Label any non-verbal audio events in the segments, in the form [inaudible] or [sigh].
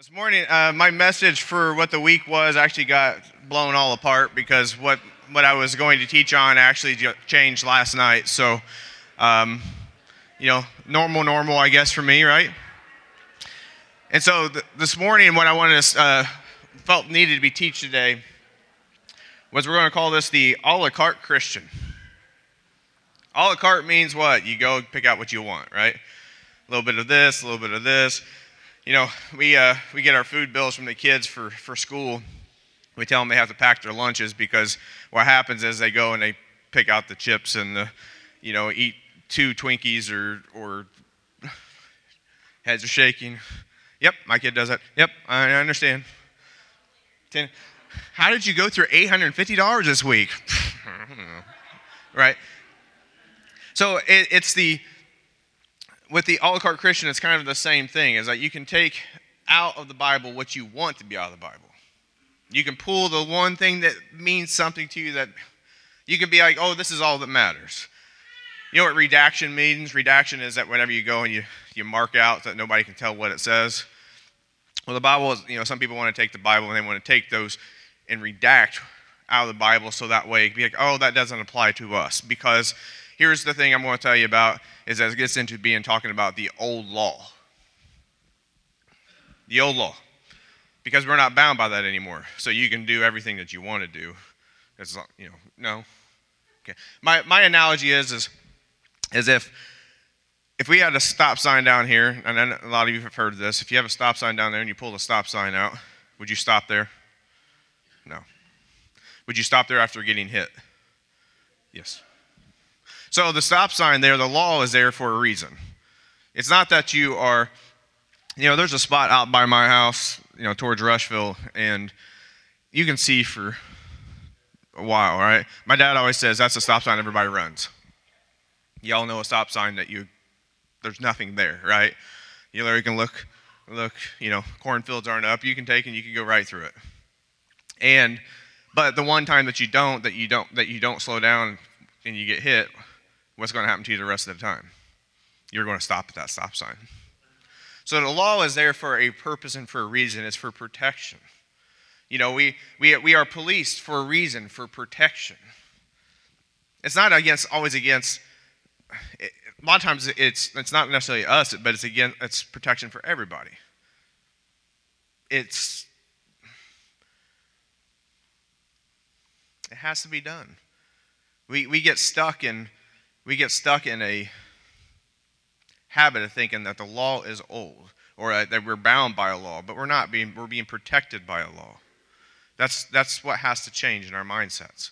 This morning, uh, my message for what the week was actually got blown all apart because what, what I was going to teach on actually changed last night. So, um, you know, normal, normal, I guess, for me, right? And so th- this morning, what I wanted to, uh, felt needed to be teach today was we're going to call this the a la carte Christian. A la carte means what? You go pick out what you want, right? A little bit of this, a little bit of this you know, we, uh, we get our food bills from the kids for, for school. We tell them they have to pack their lunches because what happens is they go and they pick out the chips and the, you know, eat two Twinkies or, or [sighs] heads are shaking. Yep, my kid does that. Yep, I understand. Ten, how did you go through $850 this week? [sighs] right? So it, it's the with the a la carte Christian, it's kind of the same thing. Is that you can take out of the Bible what you want to be out of the Bible. You can pull the one thing that means something to you that you can be like, oh, this is all that matters. You know what redaction means? Redaction is that whenever you go and you, you mark out so that nobody can tell what it says. Well, the Bible is, you know, some people want to take the Bible and they want to take those and redact out of the Bible so that way it can be like, oh, that doesn't apply to us. Because here's the thing I'm going to tell you about is as it gets into being talking about the old law. The old law. Because we're not bound by that anymore. So you can do everything that you want to do. It's you know, no. Okay. My my analogy is is as if if we had a stop sign down here, and a lot of you have heard this, if you have a stop sign down there and you pull the stop sign out, would you stop there? No. Would you stop there after getting hit? Yes. So the stop sign there, the law is there for a reason. It's not that you are, you know, there's a spot out by my house, you know, towards Rushville, and you can see for a while, right? My dad always says that's a stop sign everybody runs. Y'all know a stop sign that you, there's nothing there, right? You literally can look, look, you know, cornfields aren't up. You can take and you can go right through it. And, but the one time that you don't, that you don't, that you don't slow down and you get hit, what's going to happen to you the rest of the time? You're going to stop at that stop sign. So the law is there for a purpose and for a reason. It's for protection. You know, we, we, we are policed for a reason, for protection. It's not against always against. It, a lot of times it's it's not necessarily us, but it's again it's protection for everybody. It's it has to be done. We we get stuck in we get stuck in a habit of thinking that the law is old or uh, that we're bound by a law, but we're not being we're being protected by a law. That's that's what has to change in our mindsets.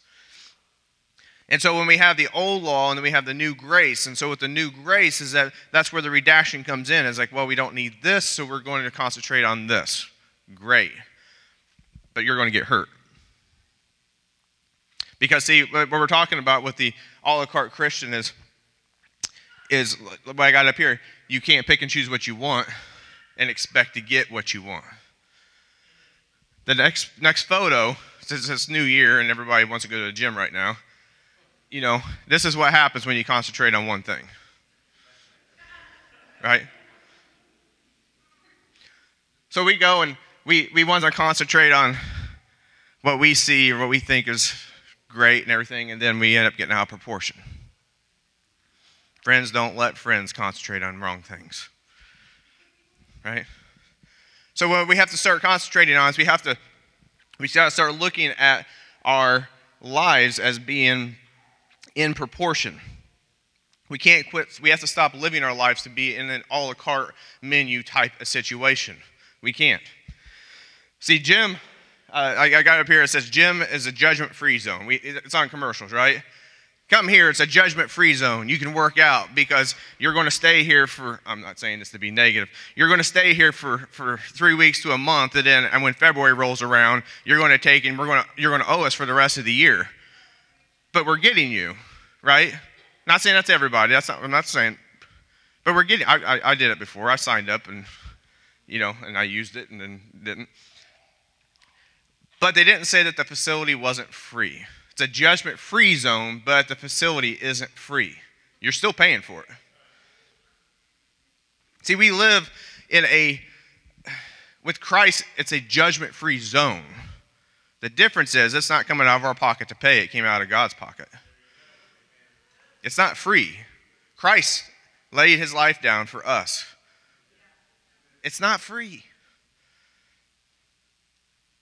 And so when we have the old law and then we have the new grace, and so with the new grace is that that's where the redaction comes in. It's like, well, we don't need this, so we're going to concentrate on this. Great. But you're going to get hurt. Because, see, what we're talking about with the a la carte Christian is, is what I got up here. You can't pick and choose what you want and expect to get what you want. The next, next photo, since it's new year and everybody wants to go to the gym right now, you know, this is what happens when you concentrate on one thing. Right? So we go and we, we want to concentrate on what we see or what we think is great and everything, and then we end up getting out of proportion. Friends don't let friends concentrate on wrong things. Right? So what we have to start concentrating on is we have to we got to start looking at our lives as being in proportion. We can't quit. We have to stop living our lives to be in an a la carte menu type of situation. We can't. See, gym uh, I, I, got up here. It says gym is a judgment free zone. We, it's on commercials, right? Come here. It's a judgment free zone. You can work out because you're going to stay here for, I'm not saying this to be negative, you're going to stay here for, for three weeks to a month. And then and when February rolls around, you're going to take and we're going to, you're going to owe us for the rest of the year. But we're getting you, right? Not saying that's everybody. That's not, I'm not saying, but we're getting, I, I, I did it before. I signed up and, you know, and I used it and then didn't. But they didn't say that the facility wasn't free. It's a judgment free zone, but the facility isn't free. You're still paying for it. See, we live in a With Christ, it's a judgment free zone. The difference is it's not coming out of our pocket to pay, it came out of God's pocket. It's not free. Christ laid his life down for us. It's not free.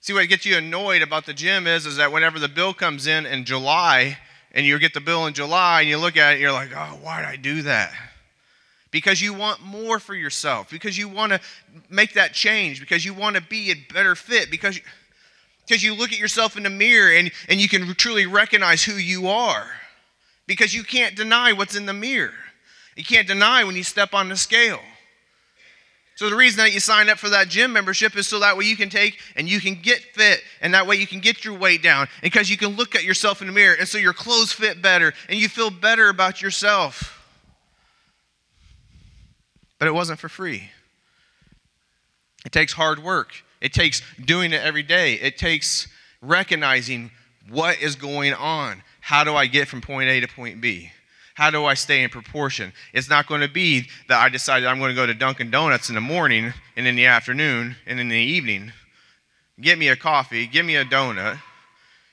See, what gets you annoyed about the gym is, is that whenever the bill comes in in July, and you get the bill in July, and you look at it, you're like, oh, why did I do that? Because you want more for yourself, because you want to make that change, because you want to be a better fit, because you, because you look at yourself in the mirror and, and you can truly recognize who you are. Because you can't deny what's in the mirror. You can't deny when you step on the scale. So the reason that you sign up for that gym membership is so that way you can take and you can get fit and that way you can get your weight down because you can look at yourself in the mirror and so your clothes fit better and you feel better about yourself. But it wasn't for free. It takes hard work. It takes doing it every day. It takes recognizing what is going on. How do I get from point A to point B? How do I stay in proportion? It's not going to be that I decided I'm going to go to Dunkin' Donuts in the morning and in the afternoon and in the evening. Get me a coffee, give me a donut.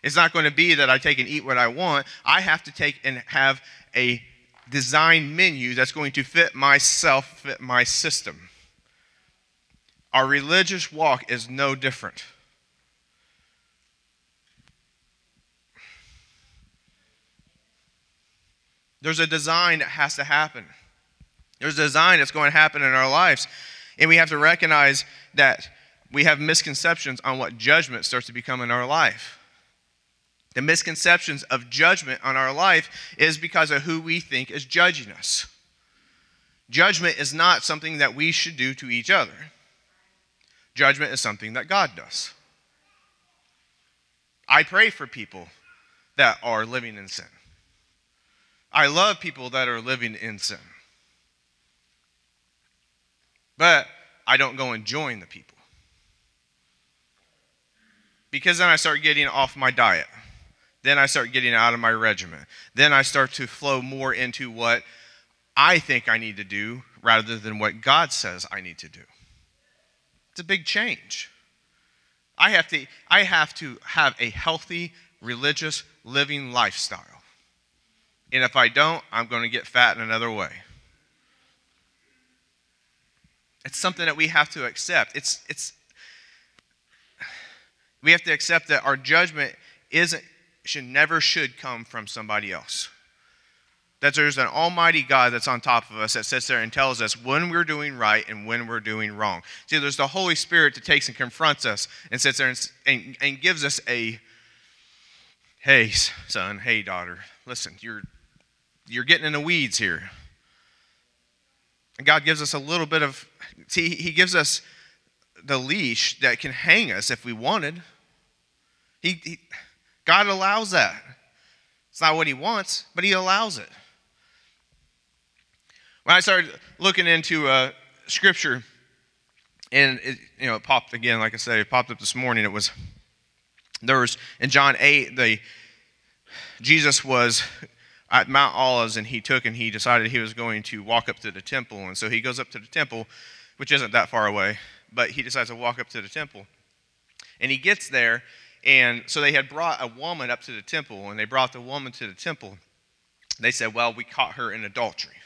It's not going to be that I take and eat what I want. I have to take and have a design menu that's going to fit myself, fit my system. Our religious walk is no different. There's a design that has to happen. There's a design that's going to happen in our lives. And we have to recognize that we have misconceptions on what judgment starts to become in our life. The misconceptions of judgment on our life is because of who we think is judging us. Judgment is not something that we should do to each other. Judgment is something that God does. I pray for people that are living in sin. I love people that are living in sin. But I don't go and join the people. Because then I start getting off my diet. Then I start getting out of my regimen. Then I start to flow more into what I think I need to do rather than what God says I need to do. It's a big change. I have to, I have, to have a healthy, religious living lifestyle. And if I don't, I'm going to get fat in another way. It's something that we have to accept. It's, it's, we have to accept that our judgment isn't, should never should come from somebody else. That there's an almighty God that's on top of us that sits there and tells us when we're doing right and when we're doing wrong. See, there's the Holy Spirit that takes and confronts us and sits there and, and, and gives us a, hey, son, hey, daughter, listen, you're, you're getting in the weeds here. And God gives us a little bit of, see, He gives us the leash that can hang us if we wanted. He, he, God allows that. It's not what He wants, but He allows it. When I started looking into uh, Scripture, and it, you know, it popped again, like I said, it popped up this morning. It was there was in John eight, the Jesus was at Mount Olives, and he took and he decided he was going to walk up to the temple, and so he goes up to the temple, which isn't that far away, but he decides to walk up to the temple, and he gets there, and so they had brought a woman up to the temple, and they brought the woman to the temple. They said, "Well, we caught her in adultery."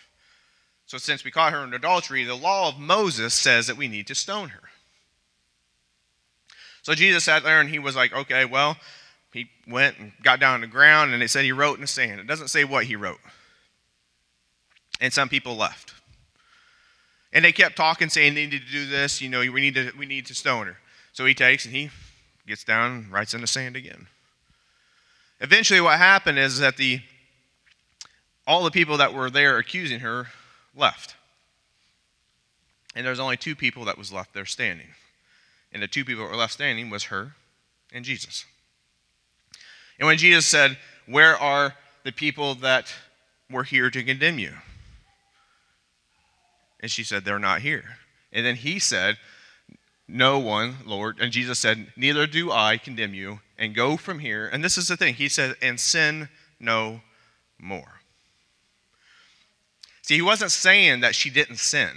So, since we caught her in adultery, the law of Moses says that we need to stone her. So, Jesus sat there and he was like, okay, well, he went and got down on the ground and it said he wrote in the sand. It doesn't say what he wrote. And some people left. And they kept talking, saying they needed to do this, you know, we need to, we need to stone her. So he takes and he gets down and writes in the sand again. Eventually, what happened is that the all the people that were there accusing her left. And there's only two people that was left there standing. And the two people that were left standing was her and Jesus. And when Jesus said, Where are the people that were here to condemn you? And she said, They're not here. And then he said, No one, Lord. And Jesus said, Neither do I condemn you. And go from here. And this is the thing. He said, And sin no more. See, he wasn't saying that she didn't sin.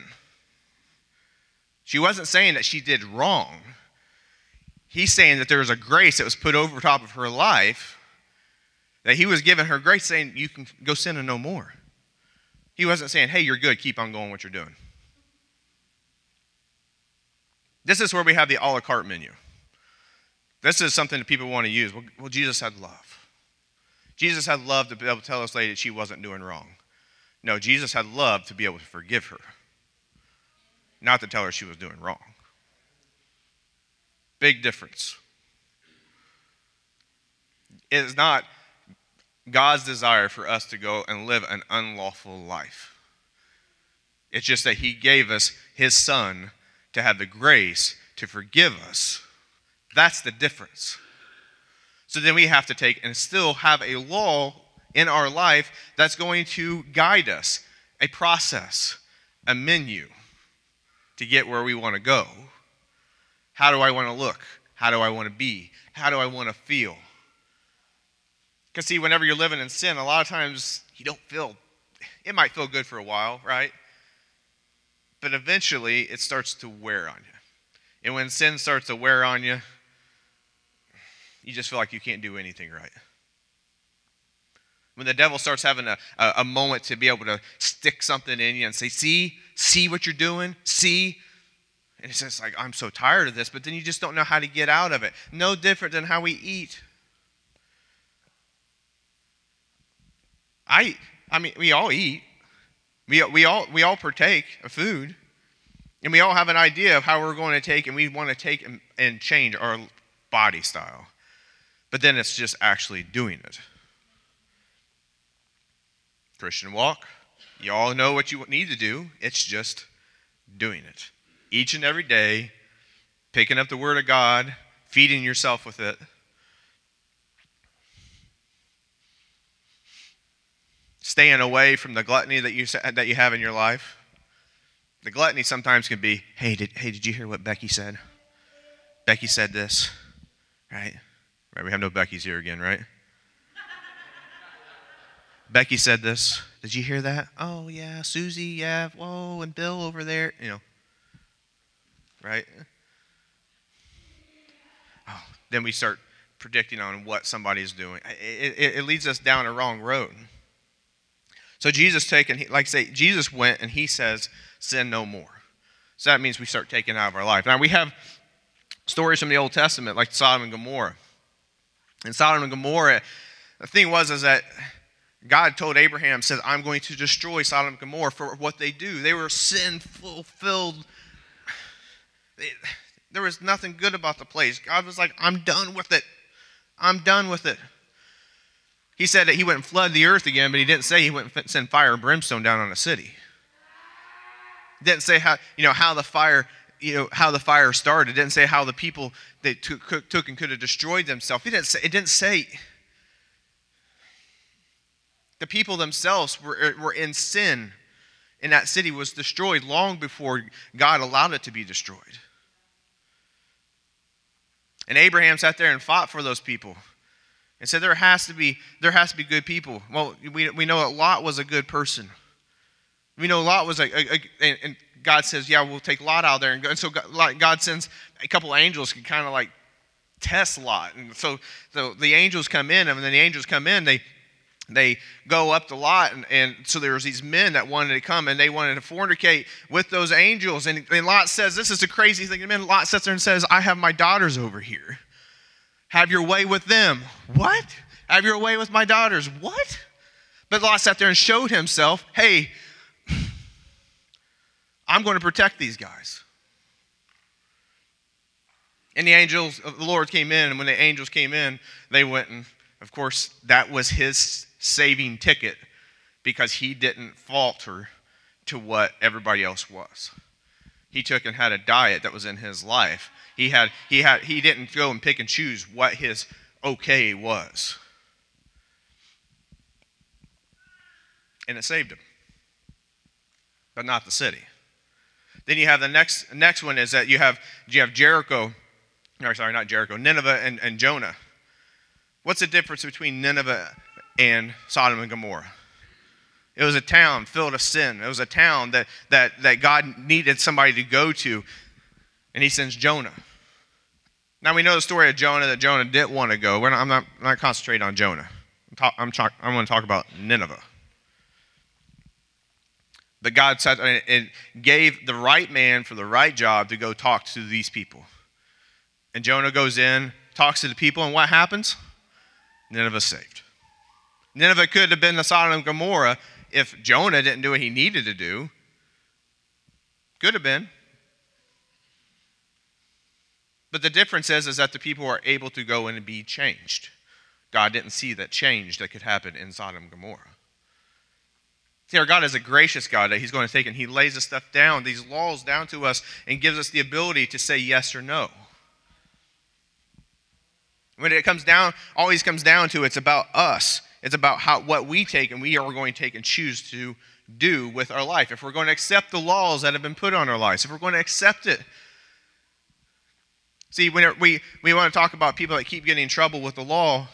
She wasn't saying that she did wrong. He's saying that there was a grace that was put over top of her life, that he was giving her grace, saying, You can go sin and no more. He wasn't saying, Hey, you're good, keep on going what you're doing. This is where we have the a la carte menu. This is something that people want to use. Well, well, Jesus had love. Jesus had love to be able to tell this lady that she wasn't doing wrong. No, Jesus had love to be able to forgive her not to tell her she was doing wrong. Big difference. It is not God's desire for us to go and live an unlawful life. It's just that He gave us His Son to have the grace to forgive us. That's the difference. So then we have to take and still have a law in our life that's going to guide us, a process, a menu to get where we want to go. How do I want to look? How do I want to be? How do I want to feel? Because, see, whenever you're living in sin, a lot of times you don't feel, it might feel good for a while, right? But eventually it starts to wear on you. And when sin starts to wear on you, you just feel like you can't do anything right. When the devil starts having a, a, a moment to be able to stick something in you and say, See, see what you're doing, see. And it's just like, I'm so tired of this, but then you just don't know how to get out of it. No different than how we eat. I, I mean, we all eat. We, we, all, we all partake of food. And we all have an idea of how we're going to take, and we want to take and, and change our body style. But then it's just actually doing it. Christian walk, you all know what you need to do. It's just doing it. Each and every day, picking up the Word of God, feeding yourself with it. Staying away from the gluttony that you, that you have in your life. The gluttony sometimes can be, hey, did, hey, did you hear what Becky said? Becky said this, right? Right, we have no Becky's here again, right? [laughs] Becky said this. Did you hear that? Oh, yeah. Susie, yeah. Whoa, and Bill over there. You know, right? Oh, then we start predicting on what somebody is doing. It, it, it, leads us down a wrong road. So Jesus taken, like I say, Jesus went and he says, sin no more. So that means we start taking out of our life. Now we have stories from the Old Testament like Sodom and Gomorrah. And Sodom and Gomorrah, the thing was is that God told Abraham, says, I'm going to destroy Sodom and Gomorrah for what they do. They were sin fulfilled. There was nothing good about the place. God was like, I'm done with it. I'm done with it. He said that he wouldn't flood the earth again, but he didn't say he wouldn't send fire and brimstone down on a city. He didn't say how, you know, how the fire you know how the fire started. Didn't say how the people that took, took and could have destroyed themselves. It didn't say, it didn't say the people themselves were, er, were in sin, and that city was destroyed long before God allowed it to be destroyed. And Abraham sat there and fought for those people and said there has to be there has to be good people. Well, we, we know that Lot was a good person. We know Lot was a, a, a and God says, yeah, we'll take Lot out there. And, and so God, God sends a couple angels to kind of like test Lot. And so, so the angels come in, and then the angels come in, they they go up the lot and, and, so there was these men that wanted to come and they wanted to fornicate with those angels. And, and lot says this is a crazy thing and then lot sits there and says i have my daughters over here. Have your way with them. What? Have your way with my daughters. What? But lot sat there and showed himself hey i'm going to protect these guys. And the angels of the lord came in and when the angels came in they went and of course that was his saving ticket because he didn't falter to what everybody else was. He took and had a diet that was in his life. He had he had he didn't go and pick and choose what his okay was. And it saved him. But not the city. Then you have the next next one is that you have you have Jericho, or sorry, not Jericho, Nineveh and, and Jonah. What's the difference between Nineveh and Sodom and Gomorrah. It was a town filled with sin. It was a town that, that, that God needed somebody to go to. And he sends Jonah. Now we know the story of Jonah that Jonah didn't want to go. Not, I'm not, I'm not concentrating on Jonah. I'm, talk, I'm, talk, I'm going to talk about Nineveh. But God said and gave the right man for the right job to go talk to these people. And Jonah goes in, talks to the people, and what happens? Nineveh saved. Nineveh could have been the Sodom and Gomorrah if Jonah didn't do what he needed to do. Could have been. But the difference is, is that the people are able to go and be changed. God didn't see that change that could happen in Sodom and Gomorrah. See, our God is a gracious God that He's going to take and He lays this stuff down, these laws down to us, and gives us the ability to say yes or no. When it comes down, always comes down to it's about us. It's about how what we take and we are going to take and choose to do with our life. If we're going to accept the laws that have been put on our lives, if we're going to accept it. See, when we, we want to talk about people that keep getting in trouble with the law,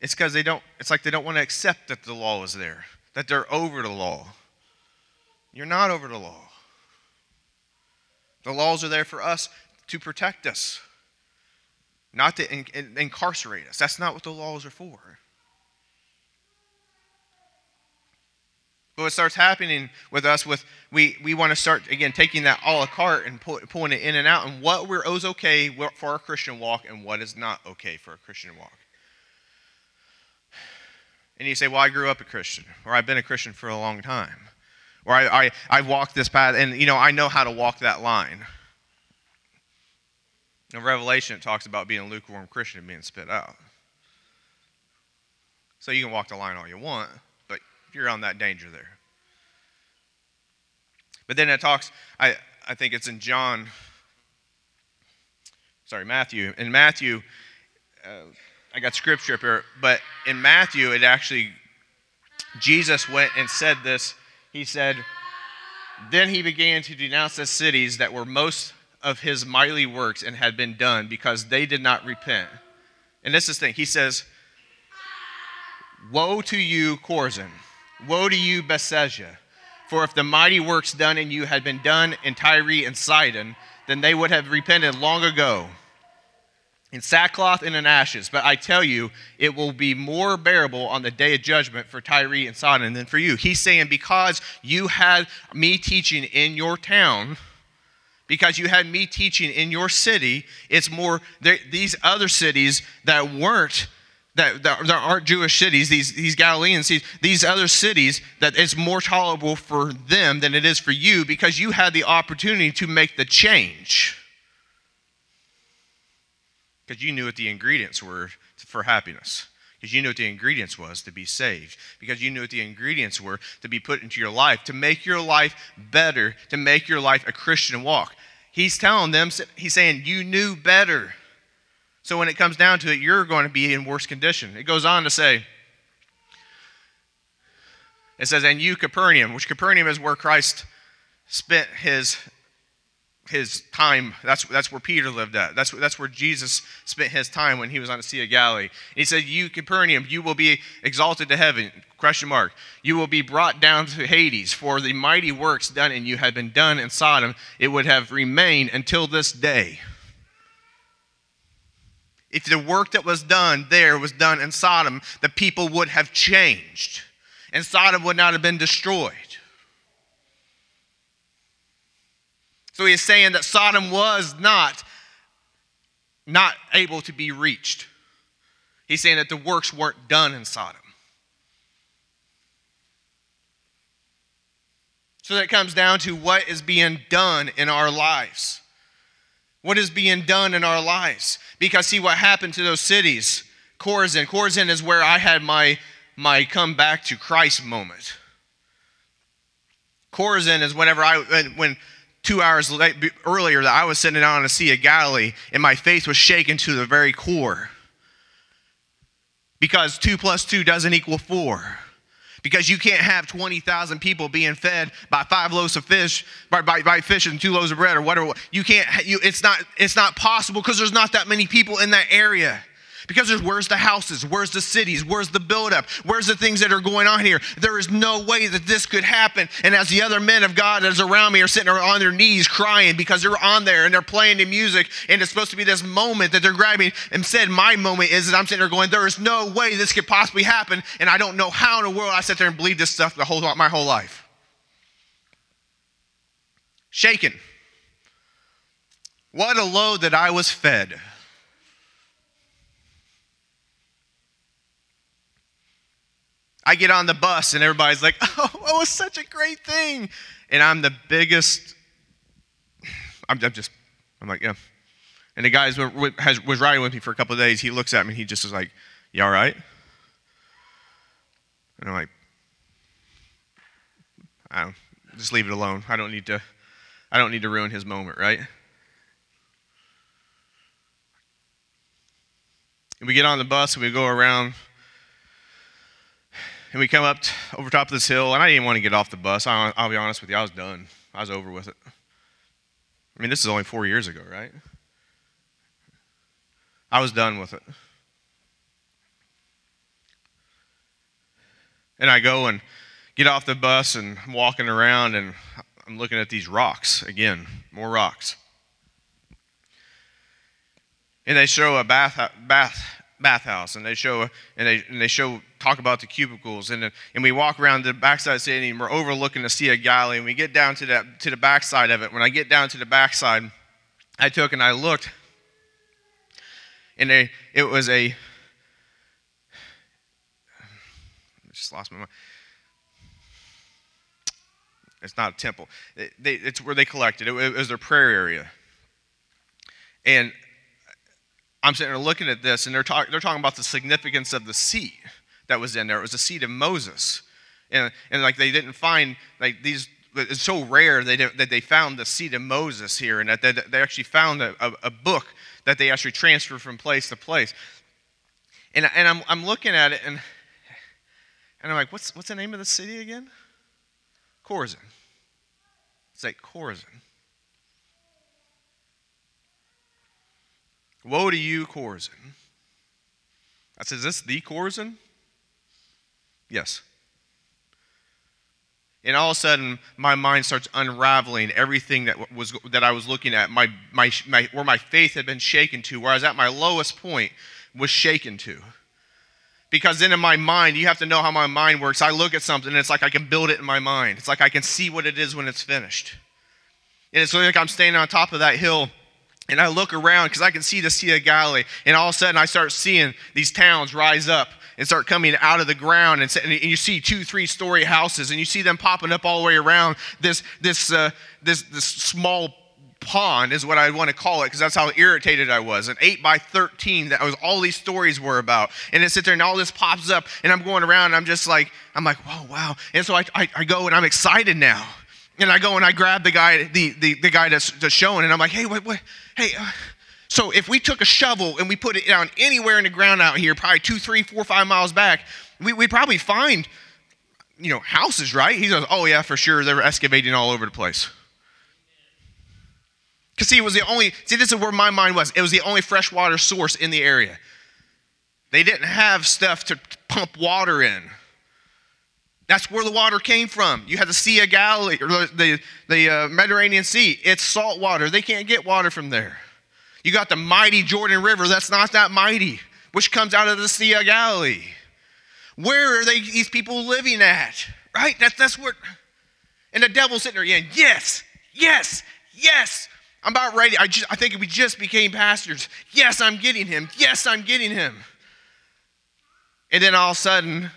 it's because they don't, it's like they don't want to accept that the law is there that they're over the law. You're not over the law. The laws are there for us to protect us, not to in, in, incarcerate us. That's not what the laws are for. But what starts happening with us, with we, we want to start again taking that a la carte and pull, pulling it in and out, and what we're oh is okay for our Christian walk and what is not okay for a Christian walk. And you say, Well, I grew up a Christian, or I've been a Christian for a long time, or I, I, I've walked this path, and you know, I know how to walk that line. In Revelation, it talks about being a lukewarm Christian and being spit out. So you can walk the line all you want, you're on that danger there. But then it talks, I, I think it's in John, sorry, Matthew. In Matthew, uh, I got scripture up here, but in Matthew, it actually, Jesus went and said this. He said, Then he began to denounce the cities that were most of his mighty works and had been done because they did not repent. And this is the thing. He says, Woe to you, Chorazin! Woe to you, Bethsaida! For if the mighty works done in you had been done in Tyre and Sidon, then they would have repented long ago in sackcloth and in ashes. But I tell you, it will be more bearable on the day of judgment for Tyre and Sidon than for you. He's saying, because you had me teaching in your town, because you had me teaching in your city, it's more, these other cities that weren't. That, that, that aren't Jewish cities, these, these Galilean cities, these other cities, that it's more tolerable for them than it is for you because you had the opportunity to make the change because you knew what the ingredients were for happiness. Because you knew what the ingredients was to be saved. Because you knew what the ingredients were to be put into your life, to make your life better, to make your life a Christian walk. He's telling them, he's saying, you knew better. So when it comes down to it, you're going to be in worse condition. It goes on to say, it says, and you, Capernaum, which Capernaum is where Christ spent his his time. That's, that's where Peter lived at. That's, that's where Jesus spent his time when he was on the Sea of Galilee. And he said, You, Capernaum, you will be exalted to heaven. Question mark. You will be brought down to Hades, for the mighty works done in you had been done in Sodom. It would have remained until this day. If the work that was done there was done in Sodom, the people would have changed, and Sodom would not have been destroyed. So he is saying that Sodom was not not able to be reached. He's saying that the works weren't done in Sodom. So that comes down to what is being done in our lives. What is being done in our lives? Because see what happened to those cities. Chorazin. Chorazin is where I had my, my come back to Christ moment. Chorazin is whenever I when two hours late, earlier that I was sitting down on the Sea of Galilee and my faith was shaken to the very core. Because two plus two doesn't equal four. Because you can't have 20,000 people being fed by five loaves of fish, by, by, by fish and two loaves of bread or whatever. You can't, you, it's, not, it's not possible because there's not that many people in that area. Because there's where's the houses, where's the cities, where's the buildup, where's the things that are going on here. There is no way that this could happen. And as the other men of God that is around me are sitting on their knees crying because they're on there and they're playing the music, and it's supposed to be this moment that they're grabbing. And said, my moment is that I'm sitting there going, there is no way this could possibly happen, and I don't know how in the world I sit there and believe this stuff the whole my whole life. Shaken. What a load that I was fed. I get on the bus and everybody's like, [laughs] oh, it was such a great thing. And I'm the biggest, I'm, I'm just, I'm like, yeah. And the guy was riding with me for a couple of days. He looks at me and he just is like, you all right? And I'm like, I don't, just leave it alone. I don't need to, I don't need to ruin his moment, right? And we get on the bus and we go around and we come up t- over top of this hill. And I didn't want to get off the bus. I, I'll be honest with you, I was done. I was over with it. I mean, this is only four years ago, right? I was done with it. And I go and get off the bus and I'm walking around and I'm looking at these rocks again, more rocks and they show a bath bath bathhouse and they show and they and they show talk about the cubicles and and we walk around the backside the stadium we're overlooking the sea of galilee and we get down to that to the backside of it. When i get down to the backside i took and i looked and it was a I just lost my mind. It's not a temple. It, they, it's where they collected. It, it was their prayer area. And I'm sitting there looking at this, and they're, talk, they're talking about the significance of the seat that was in there. It was the seat of Moses. And, and like they didn't find, like these, it's so rare they that they found the seat of Moses here, and that they, they actually found a, a, a, book that they actually transferred from place to place. And, and I'm, I'm looking at it, and, and I'm like, what's, what's the name of the city again? Chorazin. It's like Chorazin. Woe to you, Chorazin. I said, Is this the Chorazin? Yes. And all of a sudden, my mind starts unraveling everything that was that I was looking at. My, my, my, where my faith had been shaken to, where I was at my lowest point, was shaken to. Because then in my mind, you have to know how my mind works. I look at something, and it's like I can build it in my mind. It's like I can see what it is when it's finished. And it's like I'm standing on top of that hill and I look around because I can see the Sea of Galilee. And all of a sudden, I start seeing these towns rise up and start coming out of the ground. And, and you see two, three story houses, and you see them popping up all the way around this, this, uh, this, this small pond, is what I want to call it, because that's how irritated I was. An 8 by 13, that was all these stories were about. And it sits there, and all this pops up, and I'm going around, and I'm just like, I'm like, whoa, wow. And so I, I, I go, and I'm excited now. And I go and I grab the guy, the, the, the guy that's, that's showing, and I'm like, hey, what, what, hey, uh, so if we took a shovel and we put it down anywhere in the ground out here, probably two, three, four, five miles back, we, would probably find, you know, houses, right? He goes, oh yeah, for sure. They were excavating all over the place. Because see, it was the only, see, this is where my mind was. It was the only freshwater source in the area. They didn't have stuff to pump water in. That's where the water came from. You had the Sea of Galilee, or the, the uh, Mediterranean Sea. It's salt water. They can't get water from there. You got the mighty Jordan River. That's not that mighty, which comes out of the Sea of Galilee. Where are they, these people living at? Right? That's, that's what. And the devil's sitting there again. Yes, yes, yes. I'm about ready. I, just, I think we just became pastors. Yes, I'm getting him. Yes, I'm getting him. And then all of a sudden,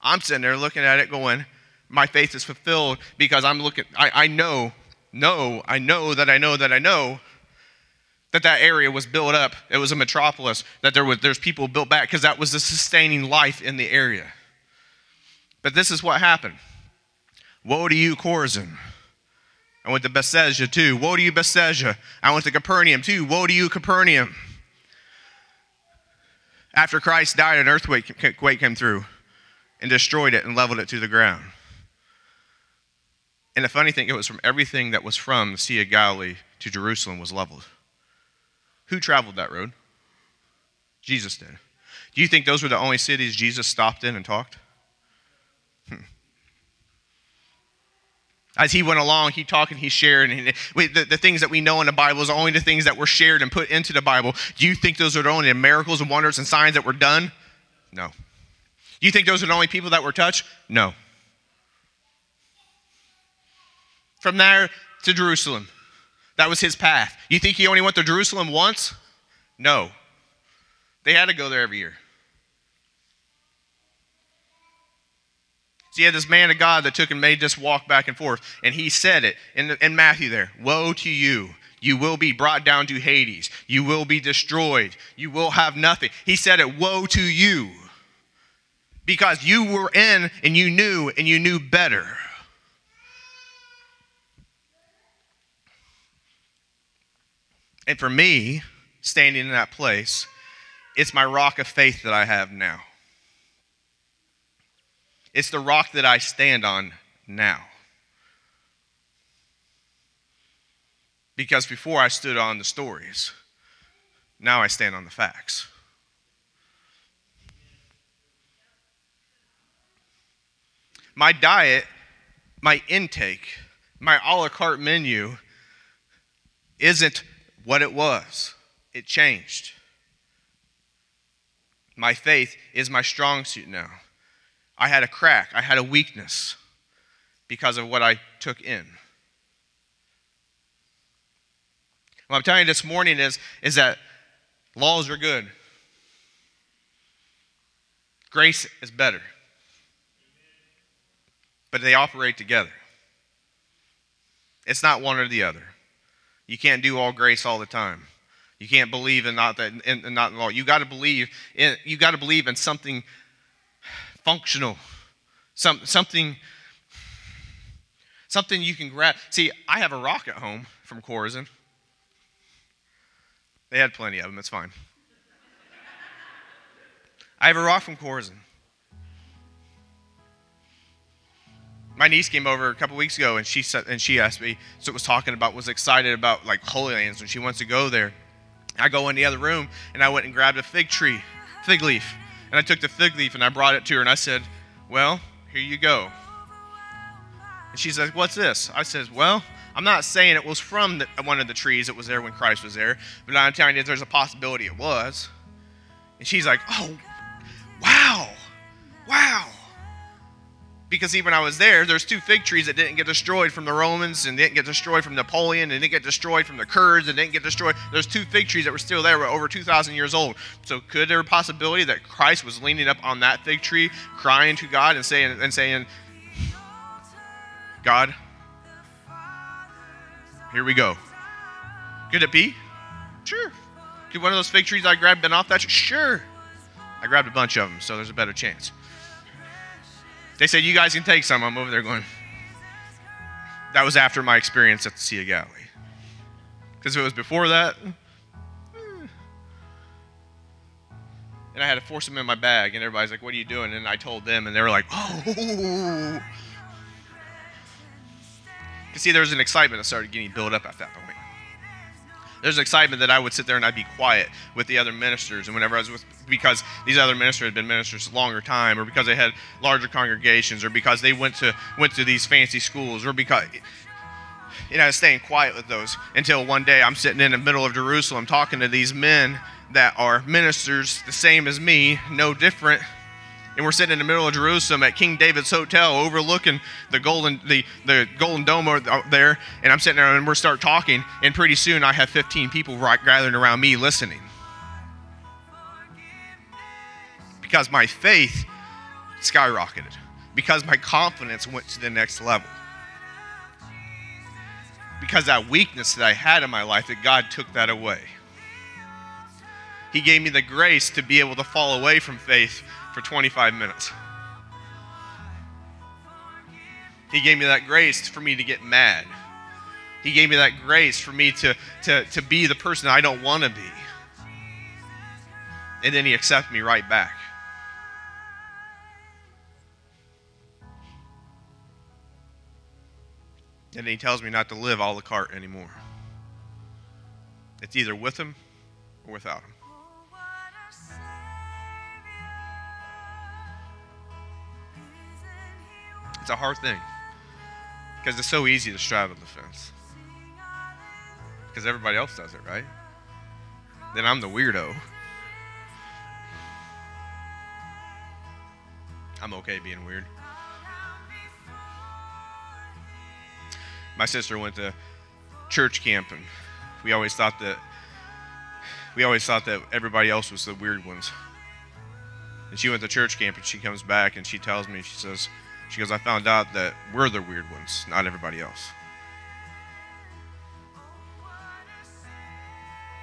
I'm sitting there looking at it going, my faith is fulfilled because I'm looking, I, I know, know, I know that I know that I know that that area was built up. It was a metropolis, that there was there's people built back because that was the sustaining life in the area. But this is what happened. Woe to you, Chorazin. I went to Bethsaida too. Woe to you, Bethsaida. I went to Capernaum too. Woe to you, Capernaum. After Christ died, an earthquake came through and destroyed it and leveled it to the ground. And the funny thing, it was from everything that was from the Sea of Galilee to Jerusalem was leveled. Who traveled that road? Jesus did. Do you think those were the only cities Jesus stopped in and talked? Hmm. As he went along, he talked and he shared. And he, the, the things that we know in the Bible is only the things that were shared and put into the Bible. Do you think those are the only miracles and wonders and signs that were done? No. You think those are the only people that were touched? No. From there to Jerusalem, that was his path. You think he only went to Jerusalem once? No. They had to go there every year. So you had this man of God that took and made this walk back and forth, and he said it in, in Matthew there Woe to you! You will be brought down to Hades. You will be destroyed. You will have nothing. He said it, Woe to you! Because you were in and you knew and you knew better. And for me, standing in that place, it's my rock of faith that I have now. It's the rock that I stand on now. Because before I stood on the stories, now I stand on the facts. My diet, my intake, my a la carte menu isn't what it was, it changed. My faith is my strong suit now. I had a crack, I had a weakness because of what I took in. What I'm telling you this morning is, is that laws are good. Grace is better. But they operate together. It's not one or the other. You can't do all grace all the time. You can't believe in not that in, in not in law. You got to believe in you got to believe in something functional, some something something you can grab. See, I have a rock at home from Chorazin. They had plenty of them. It's fine. I have a rock from Chorazin. My niece came over a couple weeks ago, and she said, and she asked me, so it was talking about, was excited about like Holy Lands, and she wants to go there. I go in the other room and I went and grabbed a fig tree, fig leaf. And I took the fig leaf and I brought it to her and I said, Well, here you go. And she says, What's this? I says, Well, I'm not saying it was from the, one of the trees that was there when Christ was there, but I'm telling you there's a possibility it was. And she's like, Oh, wow, wow because even I was there, there's two fig trees that didn't get destroyed from the Romans and didn't get destroyed from Napoleon and didn't get destroyed from the Kurds and didn't get destroyed. There's two fig trees that were still there, were over 2,000 years old. So could there be a possibility that Christ was leaning up on that fig tree, crying to God and saying, and saying, God, here we go. Could it be? Sure. Could one of those fig trees I grabbed been off that? Sure. I grabbed a bunch of them, so there's a better chance. They said, You guys can take some. I'm over there going, That was after my experience at the Sea of Galilee. Because if it was before that, eh. and I had to force them in my bag, and everybody's like, What are you doing? And I told them, and they were like, Oh. You see, there was an excitement that started getting built up at that point there's excitement that I would sit there and I'd be quiet with the other ministers. And whenever I was with, because these other ministers had been ministers a longer time, or because they had larger congregations, or because they went to went to these fancy schools, or because you know, staying quiet with those until one day I'm sitting in the middle of Jerusalem talking to these men that are ministers the same as me, no different and we're sitting in the middle of Jerusalem at King David's Hotel, overlooking the golden the the golden dome out there. And I'm sitting there, and we start talking, and pretty soon I have 15 people right gathering around me listening, because my faith skyrocketed, because my confidence went to the next level. Because that weakness that I had in my life, that God took that away. He gave me the grace to be able to fall away from faith for 25 minutes. He gave me that grace for me to get mad. He gave me that grace for me to, to, to be the person I don't want to be. And then he accepted me right back. And he tells me not to live a la carte anymore. It's either with him or without him. It's a hard thing because it's so easy to straddle the fence because everybody else does it, right? Then I'm the weirdo. I'm okay being weird. My sister went to church camp and we always thought that we always thought that everybody else was the weird ones. And she went to church camp and she comes back and she tells me, she says, she goes, I found out that we're the weird ones, not everybody else.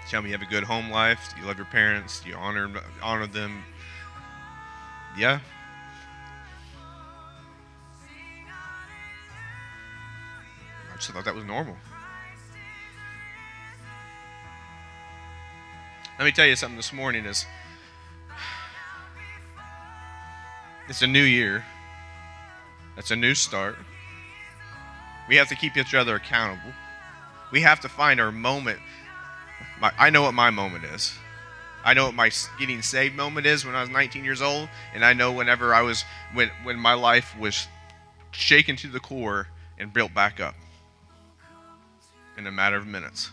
Tell me you have a good home life, you love your parents, you honor honor them. Yeah. I just thought that was normal. Let me tell you something this morning is [sighs] it's a new year. It's a new start. We have to keep each other accountable. We have to find our moment. My, I know what my moment is. I know what my getting saved moment is when I was 19 years old, and I know whenever I was when when my life was shaken to the core and built back up in a matter of minutes.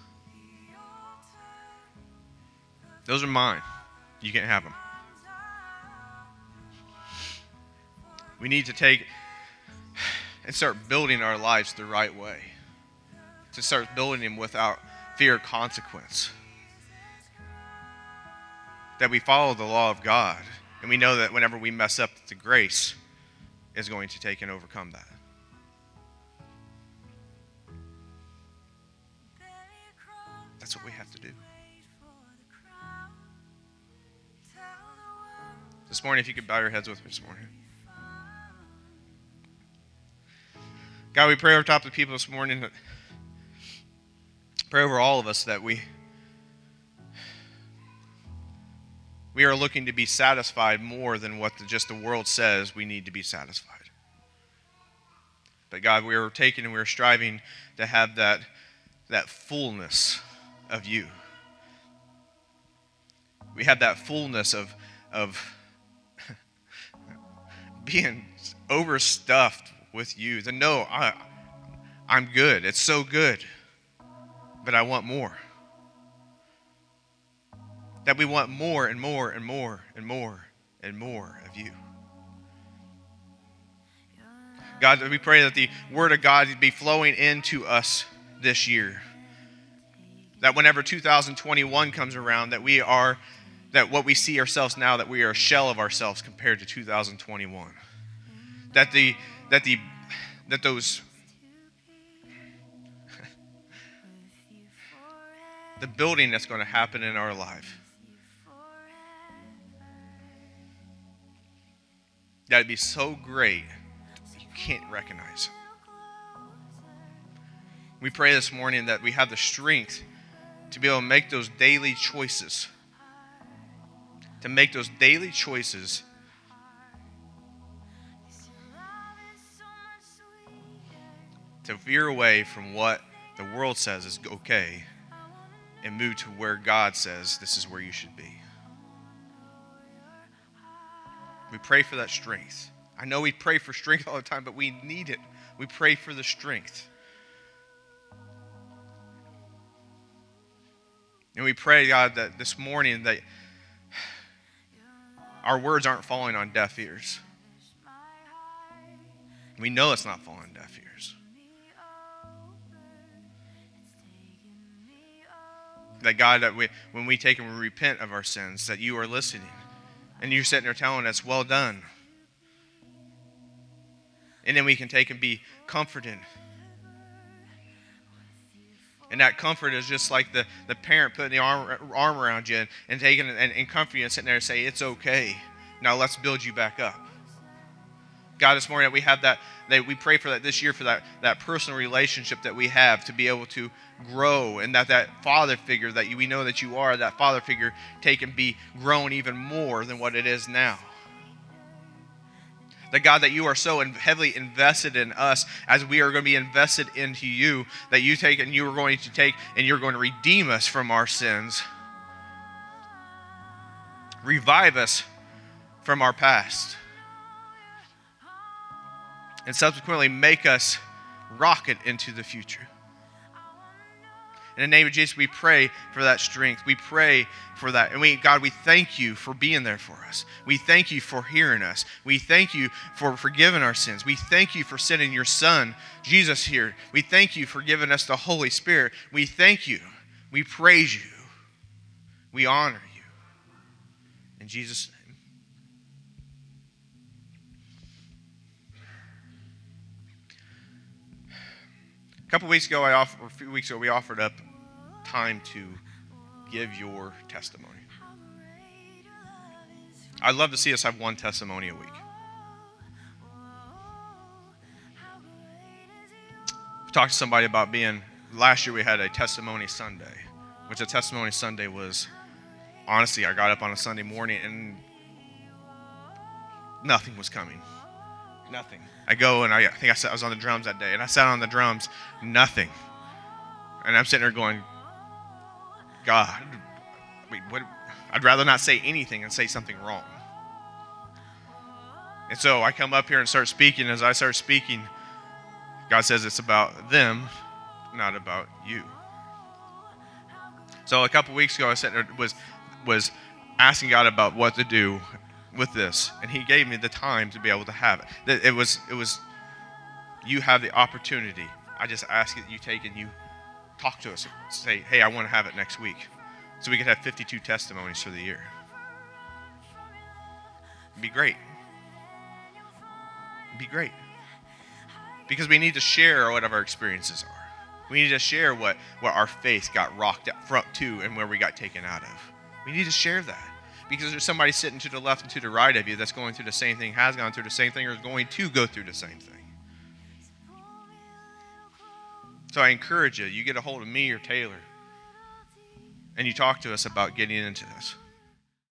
Those are mine. You can't have them. We need to take and start building our lives the right way. To start building them without fear of consequence. That we follow the law of God. And we know that whenever we mess up, the grace is going to take and overcome that. That's what we have to do. This morning, if you could bow your heads with me this morning. God, we pray over top of the people this morning pray over all of us that we we are looking to be satisfied more than what the, just the world says we need to be satisfied. But God, we are taking and we are striving to have that that fullness of you. We have that fullness of of [laughs] being overstuffed with you. To no, I, I'm good. It's so good. But I want more. That we want more and more and more and more and more of you. God, we pray that the Word of God be flowing into us this year. That whenever 2021 comes around, that we are, that what we see ourselves now, that we are a shell of ourselves compared to 2021. That the that the that those [laughs] the building that's going to happen in our life. That would be so great. You can't recognize we pray this morning that we have the strength to be able to make those daily choices. To make those daily choices to veer away from what the world says is okay and move to where God says this is where you should be. We pray for that strength. I know we pray for strength all the time, but we need it. We pray for the strength. And we pray, God, that this morning that our words aren't falling on deaf ears. We know it's not falling on deaf ears. That God, that we, when we take and we repent of our sins, that you are listening. And you're sitting there telling us, well done. And then we can take and be comforted. And that comfort is just like the, the parent putting the arm, arm around you and, and taking and, and comforting you and sitting there and say, it's okay. Now let's build you back up. God, this morning we have that, that we pray for that this year for that, that personal relationship that we have to be able to grow and that that father figure that you, we know that you are, that father figure take and be grown even more than what it is now. That God, that you are so heavily invested in us as we are going to be invested into you, that you take and you are going to take and you're going to redeem us from our sins. Revive us from our past and subsequently make us rocket into the future. In the name of Jesus, we pray for that strength. We pray for that. And we, God, we thank you for being there for us. We thank you for hearing us. We thank you for forgiving our sins. We thank you for sending your Son, Jesus, here. We thank you for giving us the Holy Spirit. We thank you. We praise you. We honor you. In Jesus' name. Couple weeks ago, I offered, a few weeks ago, we offered up time to give your testimony. I'd love to see us have one testimony a week. Talked to somebody about being, last year we had a testimony Sunday, which a testimony Sunday was, honestly, I got up on a Sunday morning and nothing was coming. Nothing. I go and I, I think I, sat, I was on the drums that day, and I sat on the drums, nothing. And I'm sitting there going, God, what, I'd rather not say anything and say something wrong. And so I come up here and start speaking. As I start speaking, God says it's about them, not about you. So a couple weeks ago, I said was was asking God about what to do with this, and He gave me the time to be able to have it. It was it was you have the opportunity. I just ask that you take and you talk to us. Say, hey, I want to have it next week, so we could have 52 testimonies for the year. It'd be great. It'd be great because we need to share what our experiences are. We need to share what, what our faith got rocked up front to and where we got taken out of. We need to share that because there's somebody sitting to the left and to the right of you that's going through the same thing, has gone through the same thing, or is going to go through the same thing. So I encourage you, you get a hold of me or Taylor, and you talk to us about getting into this.